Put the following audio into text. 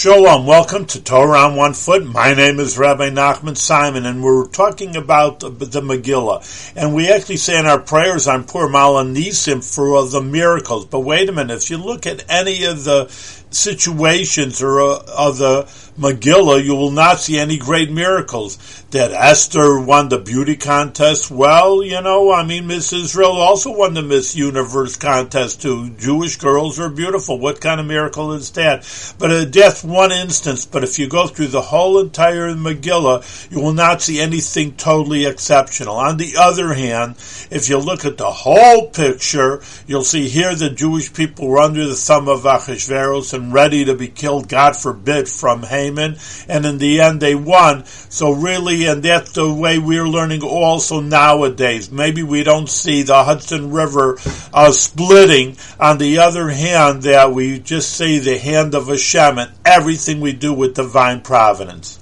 Shalom, welcome to Torah on One Foot. My name is Rabbi Nachman Simon, and we're talking about the Megillah. And we actually say in our prayers on Purim Nisim for the miracles. But wait a minute, if you look at any of the situations or uh, of the Megillah, you will not see any great miracles. That Esther won the beauty contest. Well, you know, I mean, Miss Israel also won the Miss Universe contest too. Jewish girls are beautiful. What kind of miracle is that? But uh, that's one instance. But if you go through the whole entire Megillah, you will not see anything totally exceptional. On the other hand, if you look at the whole picture, you'll see here the Jewish people were under the thumb of Achashverosh and ready to be killed, God forbid, from Haman. And in the end, they won. So really, and that's the way we're learning also nowadays. Maybe we don't see the Hudson River uh, splitting. On the other hand, that we just see the hand of Hashem and everything we do with divine providence.